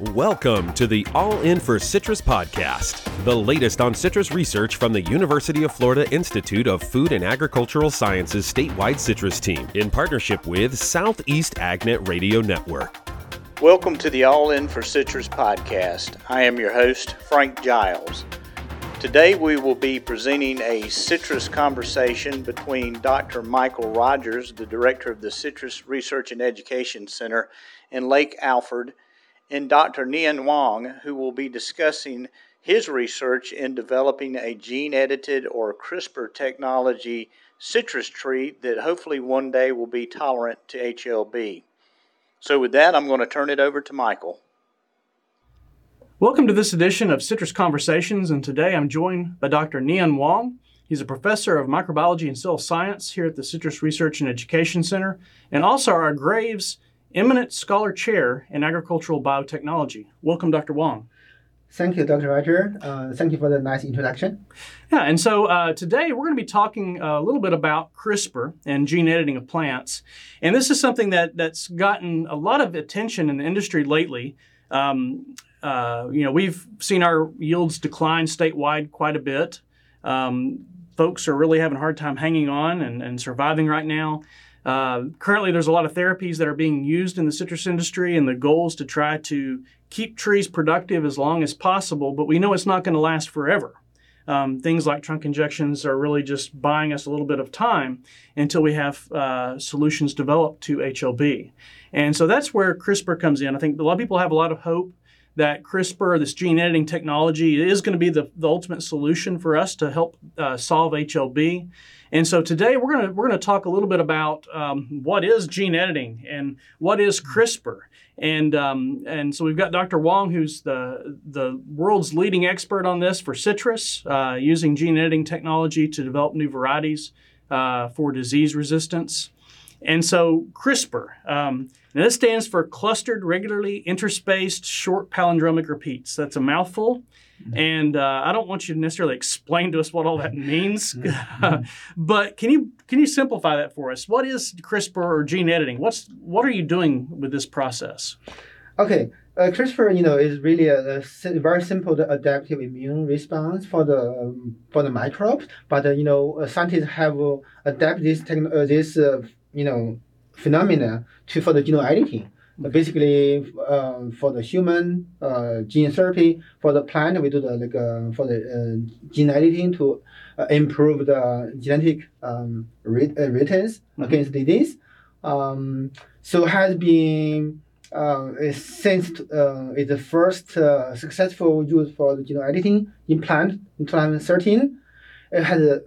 Welcome to the All In for Citrus podcast, the latest on citrus research from the University of Florida Institute of Food and Agricultural Sciences statewide citrus team in partnership with Southeast AgNet Radio Network. Welcome to the All In for Citrus podcast. I am your host, Frank Giles. Today we will be presenting a citrus conversation between Dr. Michael Rogers, the director of the Citrus Research and Education Center in Lake Alfred, and Dr. Nian Wang, who will be discussing his research in developing a gene edited or CRISPR technology citrus tree that hopefully one day will be tolerant to HLB. So, with that, I'm going to turn it over to Michael. Welcome to this edition of Citrus Conversations, and today I'm joined by Dr. Nian Wang. He's a professor of microbiology and cell science here at the Citrus Research and Education Center, and also our Graves Eminent Scholar Chair in Agricultural Biotechnology. Welcome, Dr. Wong. Thank you, Dr. Roger. Uh, thank you for the nice introduction. Yeah, and so uh, today we're going to be talking a little bit about CRISPR and gene editing of plants. And this is something that, that's gotten a lot of attention in the industry lately. Um, uh, you know, we've seen our yields decline statewide quite a bit. Um, folks are really having a hard time hanging on and, and surviving right now. Uh, currently, there's a lot of therapies that are being used in the citrus industry, and the goal is to try to keep trees productive as long as possible, but we know it's not going to last forever. Um, things like trunk injections are really just buying us a little bit of time until we have uh, solutions developed to HLB. And so that's where CRISPR comes in. I think a lot of people have a lot of hope that CRISPR, this gene editing technology, is going to be the, the ultimate solution for us to help uh, solve HLB. And so today we're going to we're going to talk a little bit about um, what is gene editing and what is CRISPR. And um, and so we've got Dr. Wong, who's the the world's leading expert on this for citrus, uh, using gene editing technology to develop new varieties uh, for disease resistance. And so CRISPR, um, now this stands for Clustered Regularly Interspaced Short Palindromic Repeats. That's a mouthful. Mm-hmm. And uh, I don't want you to necessarily explain to us what all that means, mm-hmm. but can you can you simplify that for us? What is CRISPR or gene editing? What's what are you doing with this process? Okay, uh, CRISPR, you know, is really a, a, very simple adaptive immune response for the um, for the microbes. But uh, you know, uh, scientists have uh, adapted this techn- this uh, you know phenomena to for the genome editing. Uh, basically, um, for the human uh, gene therapy, for the plant, we do the like uh, for the uh, gene editing to uh, improve the genetic um, rate, uh, returns mm-hmm. against disease. Um, so has been since it's the first successful use for the genome editing in plant in 2013. It has,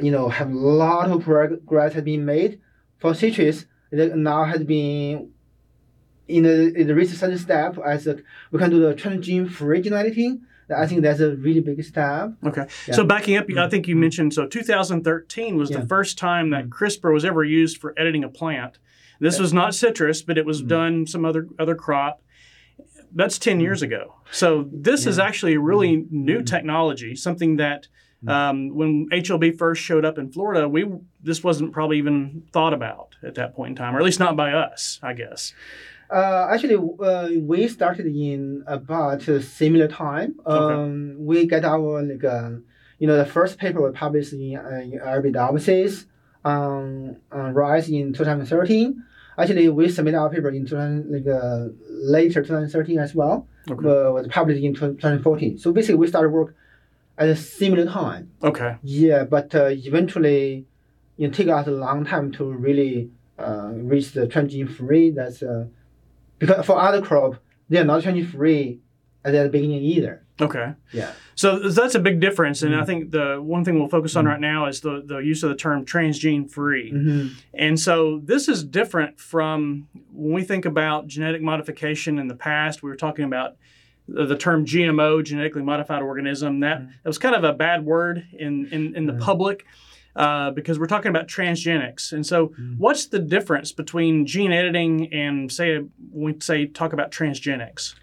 you know, have a lot of progress has been made for citrus. It now has been in the, in the research step as a, we can do the transgene free gene editing. I think that's a really big step. Okay. Yeah. So backing up, I mm-hmm. think you mentioned so 2013 was yeah. the first time that mm-hmm. CRISPR was ever used for editing a plant. This was not citrus, but it was mm-hmm. done some other other crop. That's 10 years ago. So this yeah. is actually a really new technology, something that um, when HLB first showed up in Florida, we this wasn't probably even thought about at that point in time, or at least not by us, I guess. Uh, actually, uh, we started in about a similar time. Um, okay. We get our like, uh, you know, the first paper was published in uh, Arabidopsis on, on rice in 2013. Actually, we submitted our paper in 2000, like uh, later 2013 as well. Okay. Was published in 2014. So basically, we started work at a similar time. Okay. Yeah, but uh, eventually, it take us a long time to really uh, reach the transgene free. That's uh, because for other crop, they are not transgene free at the beginning either. Okay. Yeah. So that's a big difference, and mm-hmm. I think the one thing we'll focus on mm-hmm. right now is the the use of the term transgene free. Mm-hmm. And so this is different from when we think about genetic modification in the past. We were talking about the, the term GMO, genetically modified organism. That mm-hmm. that was kind of a bad word in in, in the mm-hmm. public uh, because we're talking about transgenics. And so, mm. what's the difference between gene editing and say we say talk about transgenics?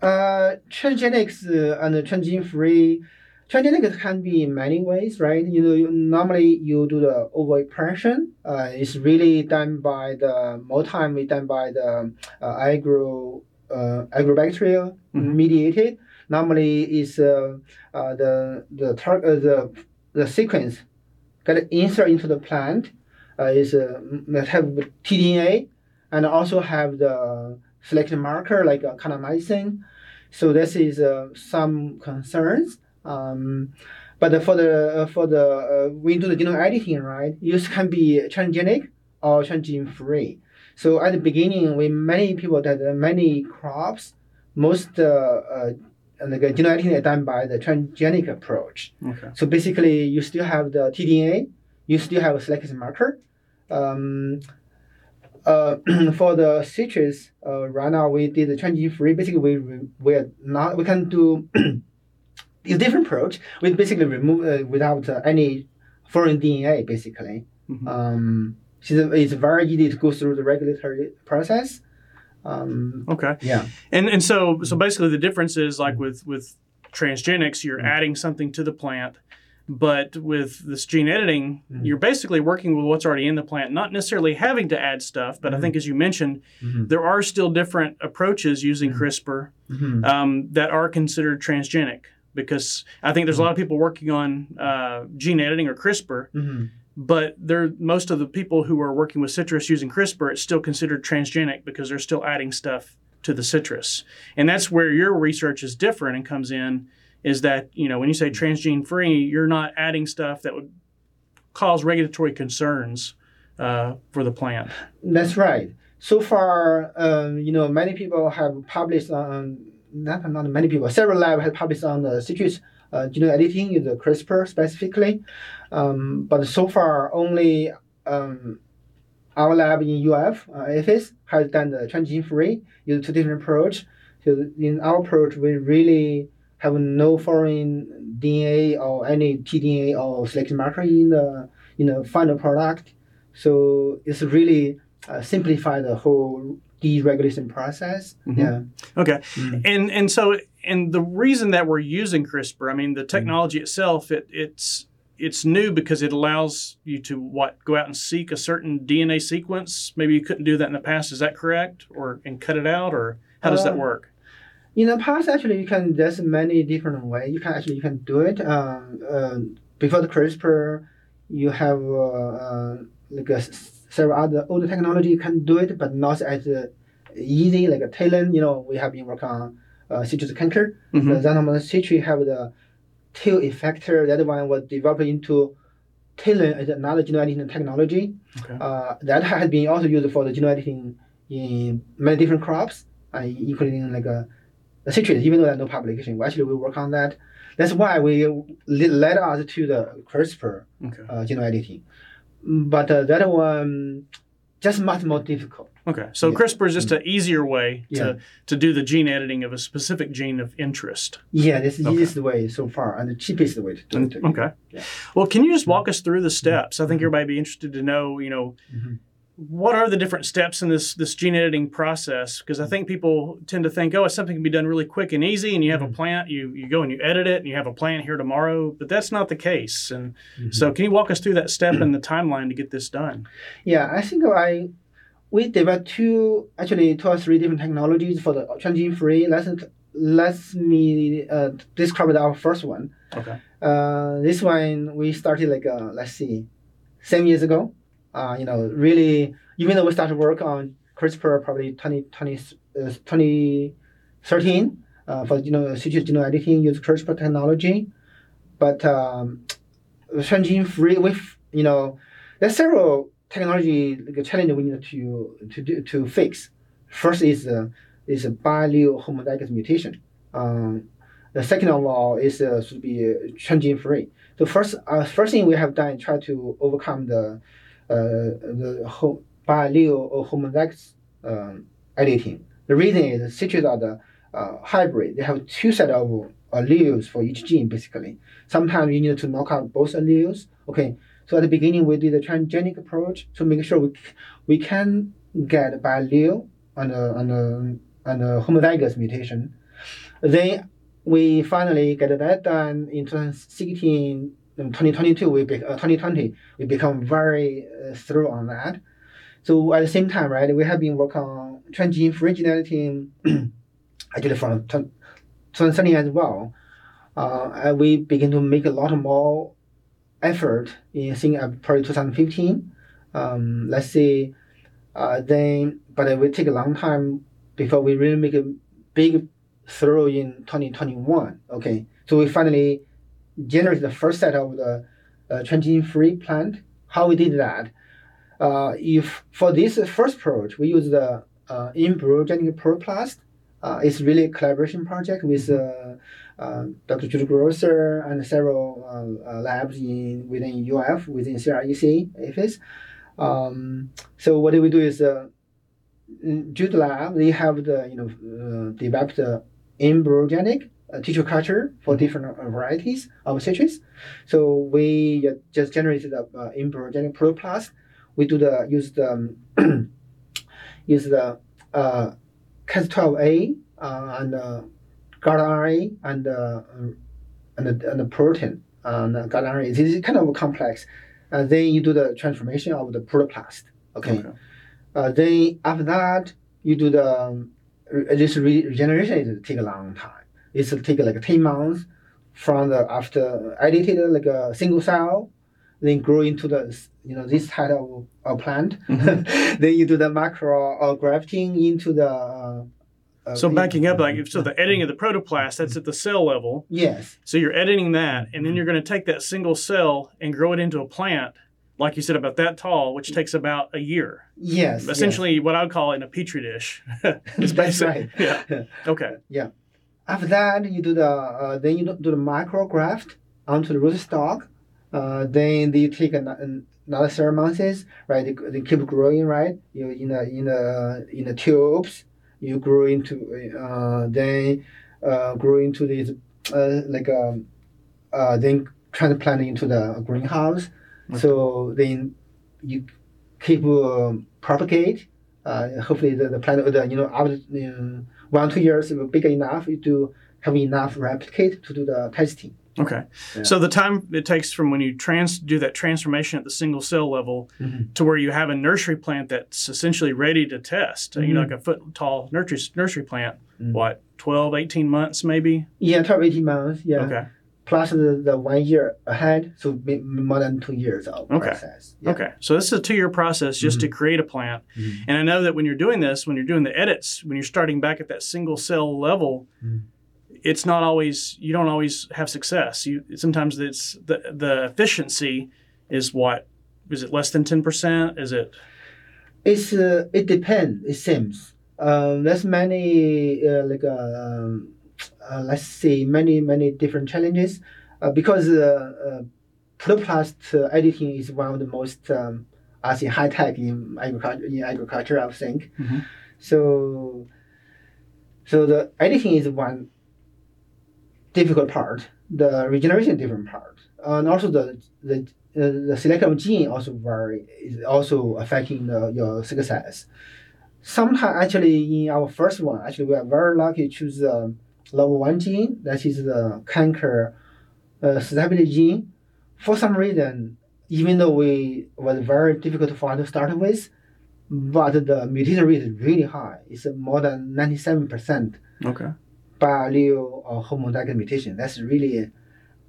Uh, transgenics uh, and transgene free. Transgenics can be in many ways, right? You know, normally you do the overexpression. Uh, it's really done by the more time we done by the uh, agro uh, agrobacterial Mhm. mediated. Normally, is uh, uh, the the tar- uh, the the sequence get insert into the plant uh, is uh, have TDNA and also have the selected marker like uh, kanamycin. So this is uh, some concerns. Um, but for the uh, for the uh, we do the genome editing, right? Use can be transgenic or transgene free. So at the beginning, we many people that uh, many crops, most uh, uh, like uh, is done by the transgenic approach. Okay. So basically, you still have the TDNA, you still have a selected marker. Um, uh, for the citrus, uh, right now we did the transgene free. Basically, we we are not we can do a different approach. We basically remove uh, without uh, any foreign DNA. Basically, Mhm. um, it's very easy to go through the regulatory process. Um, Okay. yeah. And and so so basically the difference is like with with transgenics, you're Mm. adding something to the plant, but with this gene editing, Mm. you're basically working with what's already in the plant, not necessarily having to add stuff. But I Mhm. think as you mentioned, Mhm. there are still different approaches using Mm. CRISPR Mhm. um, that are considered transgenic. Because I think there's a lot of people working on uh, gene editing or CRISPR, Mhm. But they're most of the people who are working with citrus using CRISPR, it's still considered transgenic because they're still adding stuff to the citrus. And that's where your research is different and comes in is that, you know, when you say transgene free, you're not adding stuff that would cause regulatory concerns uh, for the plant. That's right. So far, um, you know, many people have published on not not many people. Several labs have published on the citrus uh, genome editing using CRISPR specifically, um, but so far only um, our lab in UF, uh, AFIS, has done the transgene free using two different approach. So in our approach, we really have no foreign DNA or any tDNA or selection marker in the in the final product. So it's really uh, simplify the whole deregulation process. Mhm. Yeah. Okay. Mm. And and so and the reason that we're using CRISPR, I mean, the technology itself, it, it's it's new because it allows you to what go out and seek a certain DNA sequence. Maybe you couldn't do that in the past. Is that correct? Or and cut it out, or how does that Uh, work? In the past, actually, you can. There's many different ways. You can actually you can do it. Um, uh, before the CRISPR, you have uh, uh, like a several other older technology you can do it, but not as uh, easy. Like a Talon, you know, we have been working on uh, citrus canker. Mhm. The Xanthoma citrus have the tail effector. That one was developed into Talon as another genome editing technology. Okay. Uh, that has been also used for the genome editing in many different crops, uh, including like a, a citrus. Even though there's no publication, we actually we work on that. That's why we led us to the CRISPR Okay. uh, genome editing. But uh, that one just much more difficult. Okay. So Yeah. CRISPR is just an easier way Yeah. to to do the gene editing of a specific gene of interest. Yeah, this is the Okay. easiest way so far and the cheapest way to do And- it. okay. Yeah. Well, can you just walk us through the steps? I think everybody would be interested to know, you know, Mhm. what are the different steps in this this gene editing process? Because I think people tend to think, oh, something can be done really quick and easy, and you have a Mhm. plant, you you go and you edit it, and you have a plant here tomorrow. But that's not the case. And Mhm. so, can you walk us through that step and the timeline to get this done? Yeah, I think I we developed two actually two or three different technologies for the transgene free. Let's let me uh, describe our first one. Okay. Uh, this one we started like uh, let's see, seven years ago. Uh, you know, really, even though we started work on CRISPR probably 20, 20, uh, 2013 uh, for you know citrus genome editing use CRISPR technology, but um, transgene free with you know there's several technology challenge we need to to to fix. First is uh, is a biallele homozygous mutation. Um, the second of all is uh, should be uh, transgene free. So first, uh, first thing we have done try to overcome the uh, the biallele or homozygous um, editing. The reason is citrus are the uh, hybrid. They have two set of alleles for each gene basically. Sometimes you need to knock out both alleles. Okay, so at the beginning we did a transgenic approach to make sure we, we can get biallele on a on a on a homozygous mutation. Then we finally get that done in 2016, um, 2022, we be, uh, 2020, we become very uh, thorough on that. So at the same time, right, we have been working on transgene free gene editing actually from 2013 as well. Uh, and we begin to make a lot more effort in seeing uh, probably 2015. Um, let's say, uh, then, but it will take a long time before we really make a big throw in 2021. Okay, so we finally generated the first set of the uh, transgene free plant. How we did that? Uh, if for this first approach, we use the uh, embryogenic protoplast. Uh, it's really a collaboration project with uh, uh, Dr. Julie Grosser and several uh, uh, labs in within UF, within CREC, APHIS. Um, so what we do is, uh, Jude Lab, they have the, you know, uh, developed the embryogenic uh, tissue culture for different varieties of citrus. So we just generated a uh, embryogenic protoplast. We do the use the um, use the uh, Cas12a uh, and uh, guard RNA and uh, and the, and the protein and uh, guard RNA. This is kind of complex. Uh, then you do the transformation of the protoplast. Okay. Okay. Uh, then after that, you do the um, this re- regeneration. It take a long time. It's take like ten months from the after edited like a single cell, then grow into the you know this type of, of plant. then you do the macro or grafting into the. So backing up, like so, the editing of the protoplast that's at the cell level. Yes. So you're editing that, and then you're going to take that single cell and grow it into a plant, like you said, about that tall, which takes about a year. Yes. Essentially, what I would call in a petri dish. yes. That's right. Yeah. Okay. Yeah. After that, you do the uh, then you do the micro graft onto the rootstock. Uh, then they take an, another several months, right? They, they keep growing, right? You in the in the in the tubes, you grow into uh, then uh, grow into these uh, like um, uh, then transplant into the greenhouse. So then you keep uh, propagate. Uh, hopefully the, the plant the you know after uh, one two years big enough you do have enough replicate to do the testing. Okay. Yeah. So the time it takes from when you trans do that transformation at the single cell level Mhm. to where you have a nursery plant that's essentially ready to test, you know, Mhm. like a foot tall nursery nursery plant, Mhm. what, 12, 18 months maybe? Yeah, 12, 18 months. Yeah. Okay. Plus the, the one year ahead, so more than two years of Okay. process. Yeah. Okay. So this is a two year process just to create a plant. Mhm. And I know that when you're doing this, when you're doing the edits, when you're starting back at that single cell level. It's not always you don't always have success. You sometimes it's the the efficiency is what is it less than ten percent? Is it It's uh, it depends. It seems um, there's many uh, like um, uh, let's see many many different challenges uh, because protoplast uh, editing is one of the most um, I say high tech in agriculture. In agriculture, I think. Mhm. So so the editing is one difficult part. The regeneration different part, and also the the uh, the selection of gene also very is also affecting the, your success. Sometimes actually in our first one, actually we are very lucky to choose the level one gene that is the canker uh, stability gene. For some reason, even though we was very difficult for us to start with, but the mutation rate is really high. It's more than ninety seven percent okay? Allele or homozygous mutation. That's really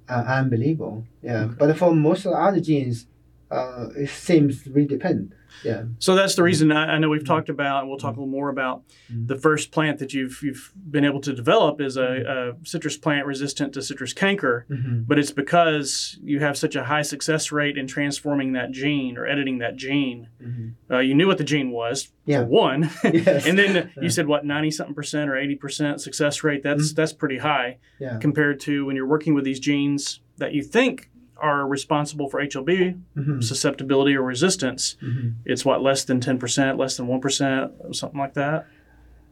uh, unbelievable. Yeah, but for most of the other genes, uh, it seems really depend. Yeah. So that's the reason I, I know we've talked about, and we'll talk a little more about Mhm. the first plant that you've you've been able to develop is a, a citrus plant resistant to citrus canker. Mm-hmm. but it's because you have such a high success rate in transforming that gene or editing that gene. Mm-hmm. Uh, you knew what the gene was Yeah. for one, Yes. and then Yeah. you said what ninety something percent or eighty percent success rate. That's that's pretty high Yeah. compared to when you're working with these genes that you think are responsible for HLB Mm-hmm. susceptibility or resistance. Mm-hmm. It's what less than ten percent, less than one percent, something like that.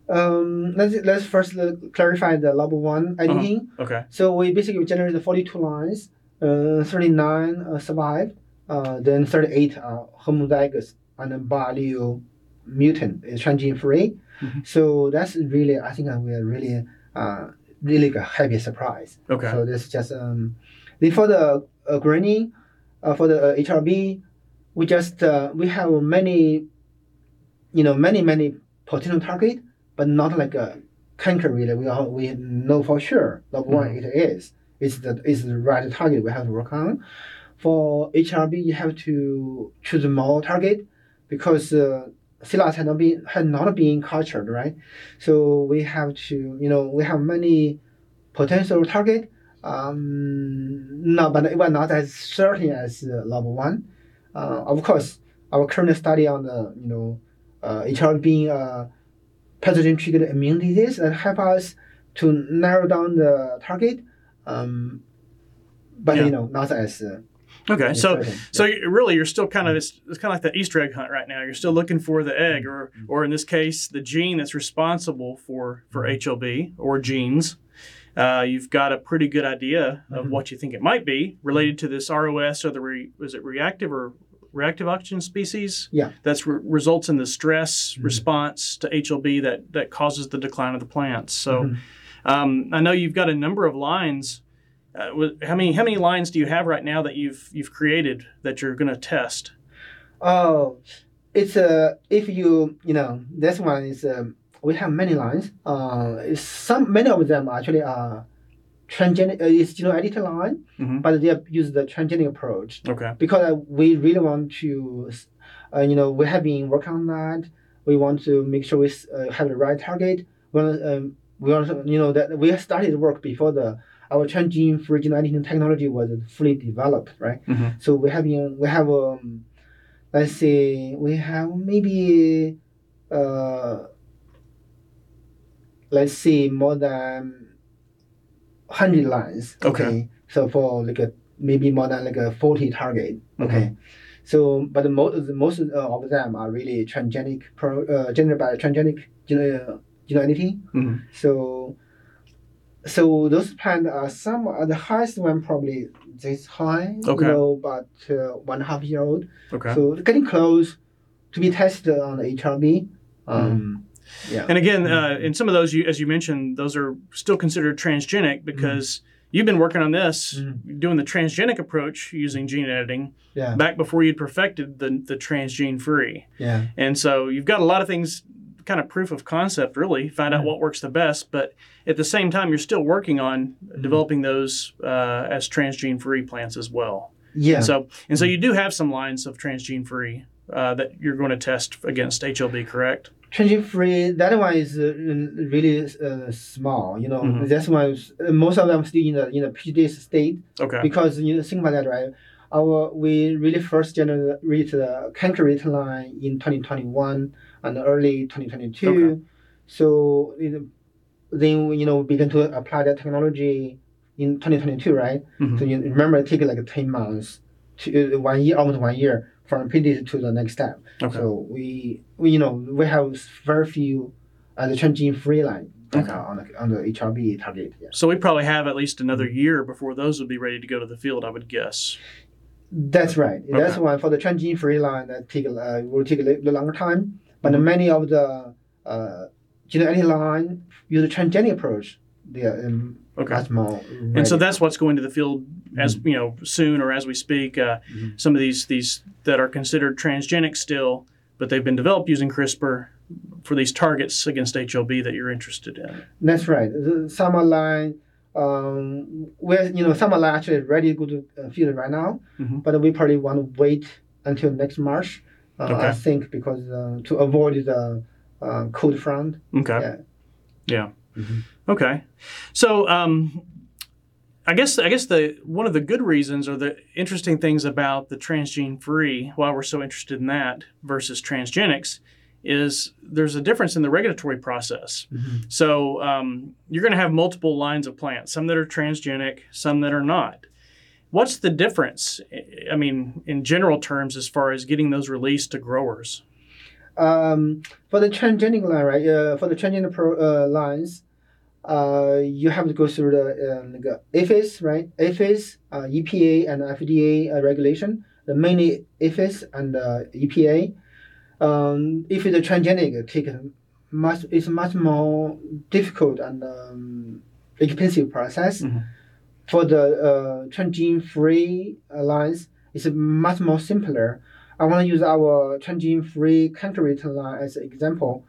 Um, let's let's first uh, clarify the level one editing. Okay. So we basically generated 42 lines, uh, 39 uh, survived, uh, then 38 are homozygous and then allele mutant is transgene free. Mhm. So that's really, I think uh, we are really, uh, really a happy surprise. Okay. So this is just um, then for the uh, greening, uh, for the uh, HRB, we just uh, we have many you know many many potential target, but not like a canker really. We all, we know for sure the one Mhm. it is. It's the it's the right target we have to work on. For HRB, you have to choose more target because uh, CELAS had not been had not been cultured, right? So we have to you know we have many potential target. Um, no, but it was not as certain as uh, level one. Uh, of course, our current study on the you know uh, HRV being a pathogen triggered immune disease that help us to narrow down the target. Um, but Yeah. you know not as uh, Okay, so so really you're still kind of it's, it's kind of like the Easter egg hunt right now. You're still looking for the egg, or or in this case, the gene that's responsible for for HLB or genes. Uh, you've got a pretty good idea of Mhm. what you think it might be related to this ROS or the re, was it reactive or reactive oxygen species? Yeah. That's re- results in the stress Mhm. response to HLB that that causes the decline of the plants. So. Mhm. Um, I know you've got a number of lines. Uh, how many how many lines do you have right now that you've you've created that you're going to test? Oh, it's uh, if you you know this one is um, we have many lines. Uh, some many of them actually are transgenic. Uh, it's gene edited line, Mhm. but they use the transgenic approach Okay. because uh, we really want to, uh, you know, we have been working on that. We want to make sure we uh, have the right target. We want, um, we want, to, you know, that we started work before the our transgene free gene editing technology was fully developed, right? Mhm. So we have been, we have um, let's say we have maybe uh, let's see more than hundred lines. Okay. So for like a maybe more than like a forty target. Mm-hmm. Okay. So, but the most most uh, of them are really transgenic, pro, uh, generated by transgenic gene, uh, gene editing. Mhm. So, so those plants are some are the highest one probably this high. Okay. You know, but uh, one and a half year old. Okay. So getting close to be tested on the HRB. Um, Yeah. And again, uh, in some of those, you, as you mentioned, those are still considered transgenic because you've been working on this, Mhm. doing the transgenic approach using gene editing Yeah. back before you'd perfected the the transgene free. Yeah. And so you've got a lot of things, kind of proof of concept, really, find out what works the best. But at the same time, you're still working on developing those uh, as transgene free plants as well. Yeah. So and so you do have some lines of transgene free uh, that you're going to test against HLB, correct? Transgene free, that one is uh, really uh, small. You know, Mhm. that's one. most of them still in the in the PGD state Okay. because you know, think about that, right? Our we really first generated the concrete line in 2021 and early 2022. Okay. So you know, then we, you know begin to apply that technology in 2022, right? Mhm. So you remember it take like 10 months to uh, one year, almost one year from PGD to the next step. Okay. So we, we you know we have very few uh, the transgene free line Okay. on the on the HRB target. Yeah. So we probably have at least another year before those would be ready to go to the field, I would guess. That's right. That's Okay. one for the transgene free line that take uh, will take a little longer time. But Mhm. many of the uh, gene editing line use the transgenic approach. They are um, Okay. more. And so that's what's going to the field as you know soon or as we speak. Uh, Mhm. Some of these these that are considered transgenic still, but they've been developed using CRISPR for these targets against HLB that you're interested in. That's right. The summer line, um, where you know summer line actually ready to go to uh, field right now, Mhm. but we probably want to wait until next March. Uh, Okay. I think because uh, to avoid the uh, cold front. Okay. Yeah. Yeah. Mhm. Okay. So um, I guess I guess the one of the good reasons or the interesting things about the transgene free, why we're so interested in that versus transgenics, is there's a difference in the regulatory process. Mhm. So um, you're going to have multiple lines of plants, some that are transgenic, some that are not. What's the difference? I mean, in general terms, as far as getting those released to growers. Um, for the transgenic line, right? Uh, for the transgenic pro, uh, lines, uh, you have to go through the uh, APHIS, right? APHIS, uh, EPA, and FDA uh, regulation. The mainly APHIS and uh, EPA. Um, if it's a transgenic, take much. It's much more difficult and um, expensive process. Mhm. For the uh, transgene free lines, it's much more simpler. I want to use our transgene-free canker line as an example.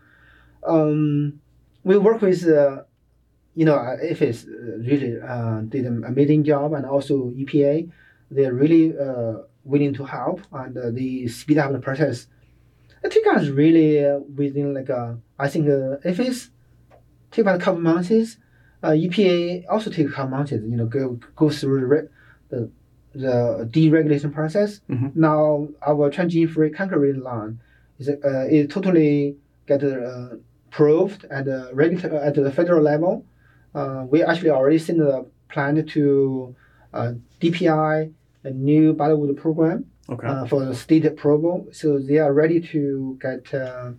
Um, we work with, uh, you know, IFAS really uh, did an amazing job, and also EPA. They're really uh, willing to help, and uh, they speed up the process. It took us really uh, within like uh, I think uh, IFAS take about a couple months. Uh, EPA also take a couple months. You know, go go through the re- the, the deregulation process. Mhm. Now our transgene-free canker line is uh, is totally get uh, approved at the regular at the federal level. Uh, we actually already sent the plan to uh, DPI, a new Bollywood program Okay. uh, for the state approval. So they are ready to get uh,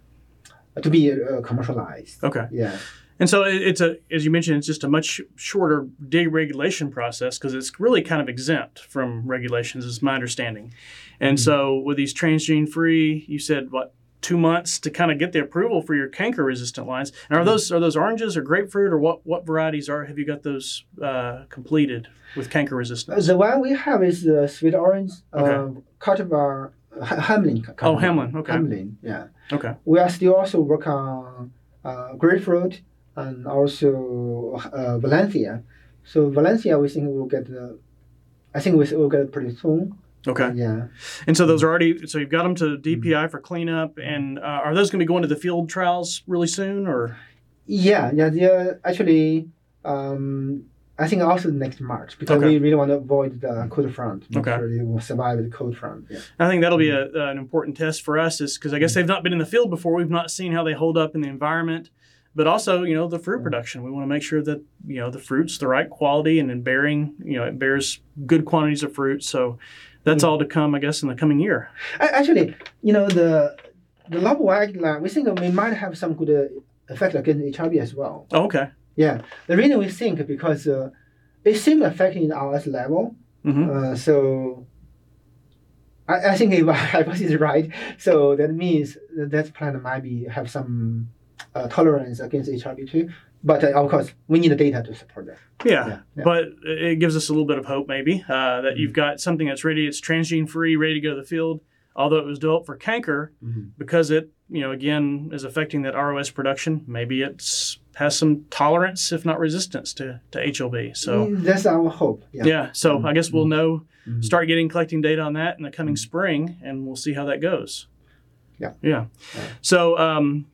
to be uh, commercialized. okay. Yeah. And so it's a, as you mentioned, it's just a much shorter deregulation process because it's really kind of exempt from regulations, is my understanding. And so with these transgene free, you said what two months to kind of get the approval for your canker resistant lines. And are those are those oranges or grapefruit or what what varieties are have you got those uh, completed with canker resistance? The one we have is the sweet orange Okay. uh, cultivar Hamlin. cultivar. Oh, Hamlin, okay. Hamlin, yeah. Okay. We are still also work on uh, grapefruit and also uh, Valencia. So Valencia, we think we'll get the. I think we will get it pretty soon. Okay. Yeah. And so those are already so you've got them to DPI for cleanup, and uh, are those going to be going to the field trials really soon, or Yeah, yeah, they're actually. Um, I think also next March because Okay. we really want to avoid the cold front. Make Okay. sure will survive the cold front. Yeah. I think that'll be a, an important test for us, is because I guess they've not been in the field before. We've not seen how they hold up in the environment, but also you know the fruit production. We want to make sure that you know the fruit's the right quality and in bearing, you know, it bears good quantities of fruit. So that's all to come, I guess, in the coming year. Actually, you know the the white. We think we might have some good uh, effect against HRV as well. Oh, okay. Yeah, the reason we think because uh, it seems affecting RS level. hmm Uh, so I, I think if my hypothesis is right, so that means that that plant might be have some uh, tolerance against HRV too. But uh, of course, we need the data to support that. Yeah. Yeah, yeah. but it gives us a little bit of hope, maybe, uh, that you've got something that's ready. It's transgene free, ready to go to the field. Although it was developed for canker, Mhm. because it, you know, again is affecting that ROS production. Maybe it's has some tolerance, if not resistance, to to HLB. So. Mm, that's our hope. Yeah. Yeah, so I guess we'll know, Mhm. start getting collecting data on that in the coming spring, and we'll see how that goes. Yeah. Yeah. Yeah. So, um,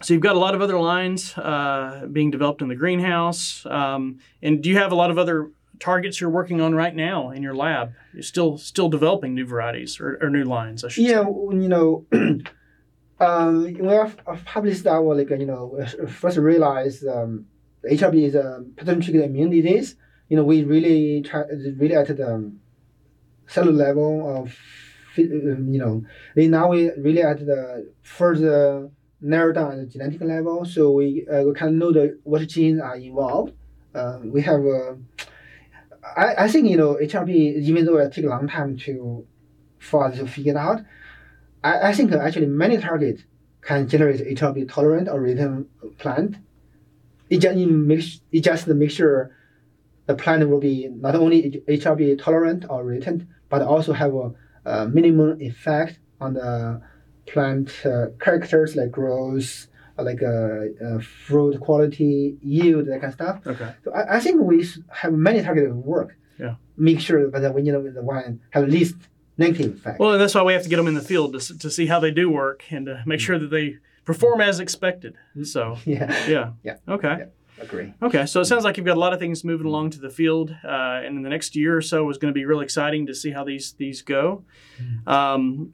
so you've got a lot of other lines uh, being developed in the greenhouse, um, and do you have a lot of other targets you're working on right now in your lab? You're still still developing new varieties or, or new lines, I should Yeah, say. you know, um, have have published our like you know first realized um, is a pattern-triggered immune disease. You know, we really try really at the um, cellular level of you know. Now we really at the further narrow down the genetic level, so we uh, we can know the what genes are involved. Uh, we have. Uh, I, I think you know HRV even though it take a long time to for us to figure it out. I, I think actually many targets can generate HRV tolerant or resistant plant. It just makes it just make sure the plant will be not only HRV tolerant or resistant, but also have a, a minimum effect on the plant uh, characters like growth, uh, like uh, uh, fruit quality, yield, that kind of stuff. Okay. So I, I think we have many targets that work. Yeah. Make sure that we you know the one have least negative effect. Well, that's why we have to get them in the field to, to see how they do work and to make sure that they perform as expected. So, yeah. yeah. Yeah. Okay. Yeah. Agree. Okay, so it sounds like you've got a lot of things moving along to the field, uh, and in the next year or so is going to be really exciting to see how these these go. Um,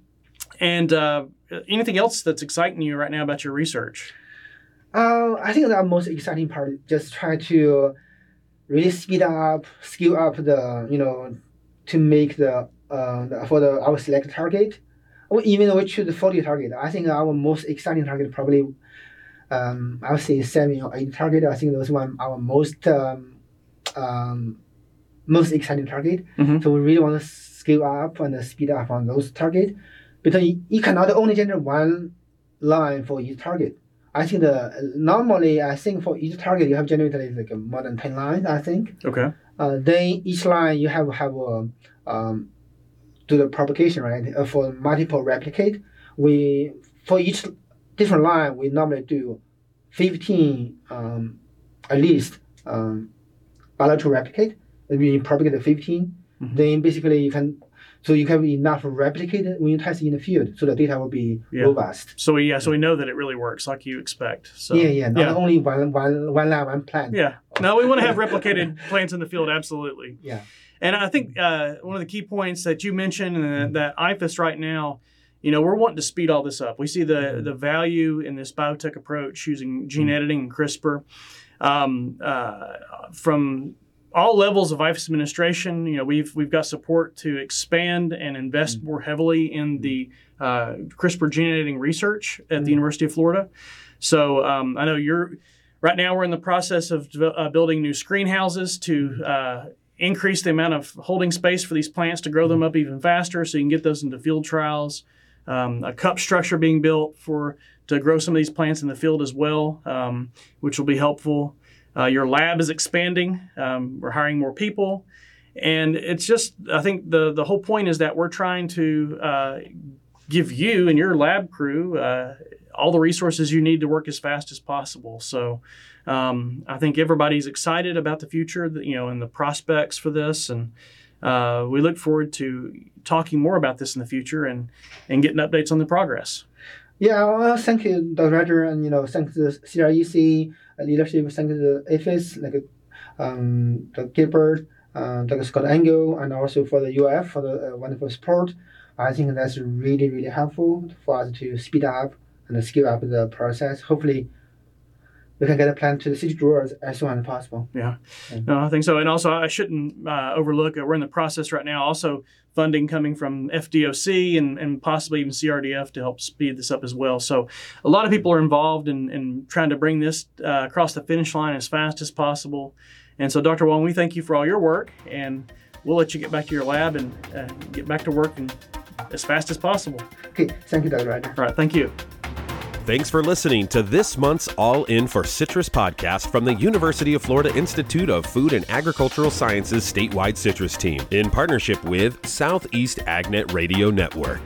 and uh, anything else that's exciting you right now about your research? Uh, I think the most exciting part is just try to really speed up, scale up the you know to make the uh the, for the our select target. Or even though we choose the 40 target, I think our most exciting target probably um I would say seven or eight target. I think those one our most um, um most exciting target. Mhm. So we really want to scale up and speed up on those target because you, cannot only generate one line for each target. I think the normally I think for each target you have generated like more than ten lines. I think. Okay. Uh, then each line you have have a um, do the propagation, right? Uh, for multiple replicate, we for each different line we normally do 15 um, at least um, bilateral replicate. We propagate the 15. Mm-hmm. Then basically you can so you have enough replicated when you test in the field, so the data will be yeah. robust. So we yeah, so we know that it really works like you expect. So yeah, yeah, not yeah. only one one one lab, one plant. Yeah, no, we want to have replicated plants in the field, absolutely. Yeah, and I think uh, one of the key points that you mentioned and that, that IFAS right now you know, we're wanting to speed all this up. We see the mm-hmm. the value in this biotech approach using gene mm-hmm. editing and CRISPR um, uh, from all levels of IFAS administration. You know, we've we've got support to expand and invest mm-hmm. more heavily in the uh, CRISPR gene editing research at the University of Florida. So um, I know you're right now. We're in the process of uh, building new screen houses to uh, increase the amount of holding space for these plants to grow them up even faster, so you can get those into field trials um, a cup structure being built for to grow some of these plants in the field as well, um, which will be helpful. Uh, your lab is expanding. Um, we're hiring more people, and it's just I think the the whole point is that we're trying to uh, give you and your lab crew uh, all the resources you need to work as fast as possible. So. Um, I think everybody's excited about the future, you know, and the prospects for this, and uh, we look forward to talking more about this in the future and, and getting updates on the progress. Yeah, well, thank you, Dr. Roger, and you know, thank the CREC leadership, thank the IFAS, like um, Dr. Gilbert, uh, Dr. Scott Engel, and also for the UF for the uh, wonderful support. I think that's really, really helpful for us to speed up and scale up the process. Hopefully, we can get a plan to the city drawers as soon as possible. Yeah, no, I think so. And also, I shouldn't uh, overlook it. We're in the process right now. Also, funding coming from FDOC and, and possibly even CRDF to help speed this up as well. So, a lot of people are involved in, in trying to bring this uh, across the finish line as fast as possible. And so, Dr. Wong, we thank you for all your work, and we'll let you get back to your lab and uh, get back to work and as fast as possible. Okay, thank you, Dr. Ryder. All right, thank you. Thanks for listening to this month's All In for Citrus podcast from the University of Florida Institute of Food and Agricultural Sciences statewide citrus team in partnership with Southeast AgNet Radio Network.